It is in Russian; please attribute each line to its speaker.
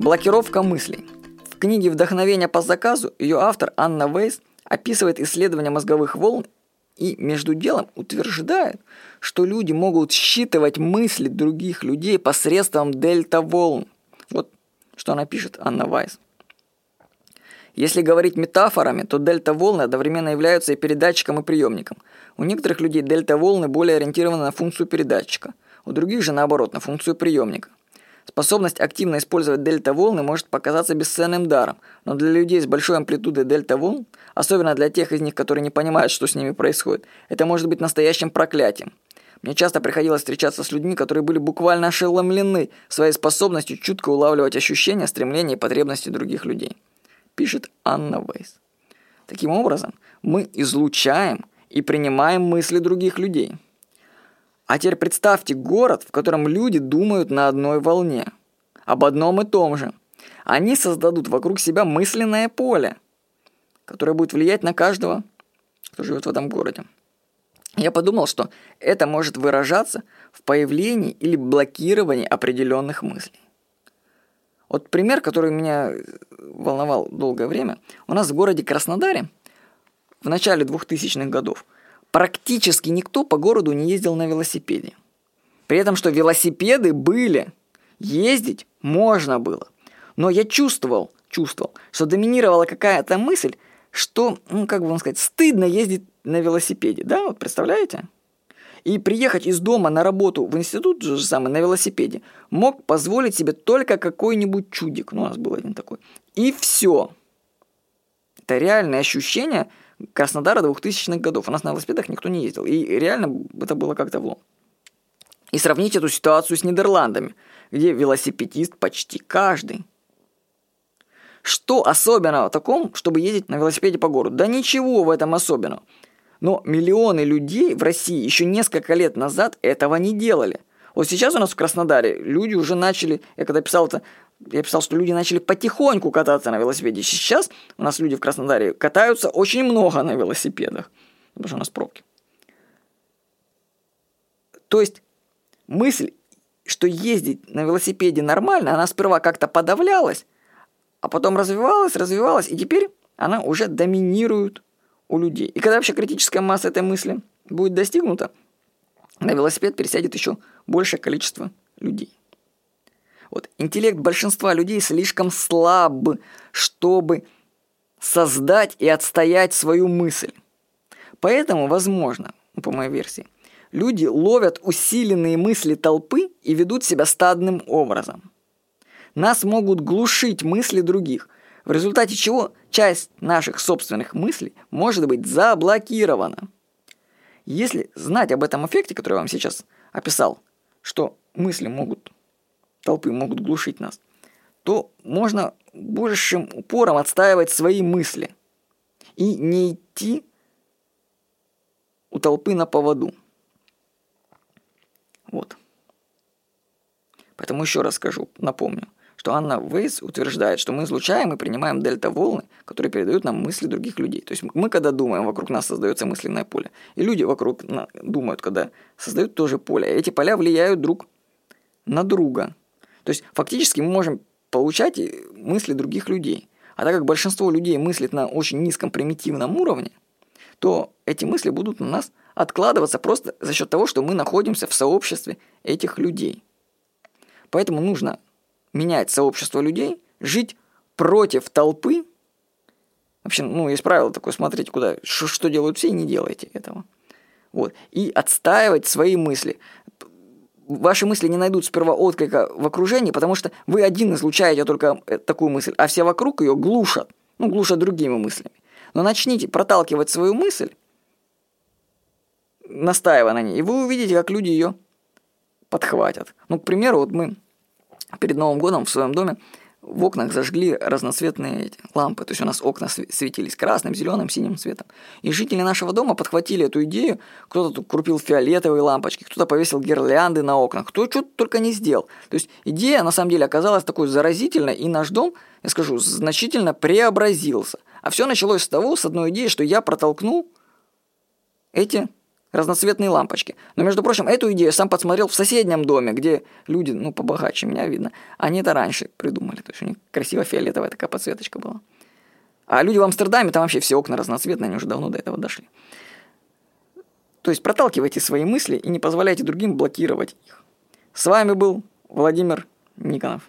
Speaker 1: Блокировка мыслей. В книге «Вдохновение по заказу» ее автор Анна Вейс описывает исследование мозговых волн и между делом утверждает, что люди могут считывать мысли других людей посредством дельта-волн. Вот что она пишет, Анна Вайс. Если говорить метафорами, то дельта-волны одновременно являются и передатчиком, и приемником. У некоторых людей дельта-волны более ориентированы на функцию передатчика, у других же наоборот, на функцию приемника. Способность активно использовать дельта-волны может показаться бесценным даром, но для людей с большой амплитудой дельта-волн, особенно для тех из них, которые не понимают, что с ними происходит, это может быть настоящим проклятием. Мне часто приходилось встречаться с людьми, которые были буквально ошеломлены своей способностью чутко улавливать ощущения, стремления и потребности других людей. Пишет Анна Вейс. Таким образом, мы излучаем и принимаем мысли других людей. А теперь представьте город, в котором люди думают на одной волне, об одном и том же. Они создадут вокруг себя мысленное поле, которое будет влиять на каждого, кто живет в этом городе. Я подумал, что это может выражаться в появлении или блокировании определенных мыслей. Вот пример, который меня волновал долгое время. У нас в городе Краснодаре в начале 2000-х годов – практически никто по городу не ездил на велосипеде. При этом, что велосипеды были, ездить можно было. Но я чувствовал, чувствовал, что доминировала какая-то мысль, что, ну, как бы вам сказать, стыдно ездить на велосипеде, да, вот представляете? И приехать из дома на работу в институт же самый на велосипеде мог позволить себе только какой-нибудь чудик, ну, у нас был один такой, и все. Это реальное ощущение – Краснодара 2000-х годов. У нас на велосипедах никто не ездил. И реально это было как-то влом. И сравнить эту ситуацию с Нидерландами, где велосипедист почти каждый. Что особенного в таком, чтобы ездить на велосипеде по городу? Да ничего в этом особенного. Но миллионы людей в России еще несколько лет назад этого не делали. Вот сейчас у нас в Краснодаре люди уже начали, я когда писал это я писал, что люди начали потихоньку кататься на велосипеде. Сейчас у нас люди в Краснодаре катаются очень много на велосипедах, потому что у нас пробки. То есть мысль, что ездить на велосипеде нормально, она сперва как-то подавлялась, а потом развивалась, развивалась, и теперь она уже доминирует у людей. И когда вообще критическая масса этой мысли будет достигнута, на велосипед пересядет еще большее количество людей. Вот интеллект большинства людей слишком слаб, чтобы создать и отстоять свою мысль. Поэтому, возможно, ну, по моей версии, люди ловят усиленные мысли толпы и ведут себя стадным образом. Нас могут глушить мысли других, в результате чего часть наших собственных мыслей может быть заблокирована. Если знать об этом эффекте, который я вам сейчас описал, что мысли могут толпы могут глушить нас, то можно большим упором отстаивать свои мысли и не идти у толпы на поводу. Вот. Поэтому еще раз скажу, напомню, что Анна Вейс утверждает, что мы излучаем и принимаем дельта-волны, которые передают нам мысли других людей. То есть мы, когда думаем, вокруг нас создается мысленное поле. И люди вокруг думают, когда создают тоже поле. И эти поля влияют друг на друга. То есть фактически мы можем получать мысли других людей. А так как большинство людей мыслит на очень низком примитивном уровне, то эти мысли будут на нас откладываться просто за счет того, что мы находимся в сообществе этих людей. Поэтому нужно менять сообщество людей, жить против толпы. Вообще, ну, есть правило такое, смотрите, куда, что, что делают все, и не делайте этого. Вот. И отстаивать свои мысли ваши мысли не найдут сперва отклика в окружении, потому что вы один излучаете только э, такую мысль, а все вокруг ее глушат, ну, глушат другими мыслями. Но начните проталкивать свою мысль, настаивая на ней, и вы увидите, как люди ее подхватят. Ну, к примеру, вот мы перед Новым годом в своем доме в окнах зажгли разноцветные эти лампы. То есть у нас окна светились красным, зеленым, синим цветом. И жители нашего дома подхватили эту идею. Кто-то тут купил фиолетовые лампочки, кто-то повесил гирлянды на окнах, кто что-то только не сделал. То есть идея на самом деле оказалась такой заразительной, и наш дом, я скажу, значительно преобразился. А все началось с того, с одной идеи, что я протолкнул эти разноцветные лампочки. Но, между прочим, эту идею сам подсмотрел в соседнем доме, где люди, ну, побогаче меня видно, они это раньше придумали. То есть у них красиво фиолетовая такая подсветочка была. А люди в Амстердаме, там вообще все окна разноцветные, они уже давно до этого дошли. То есть проталкивайте свои мысли и не позволяйте другим блокировать их. С вами был Владимир Никонов.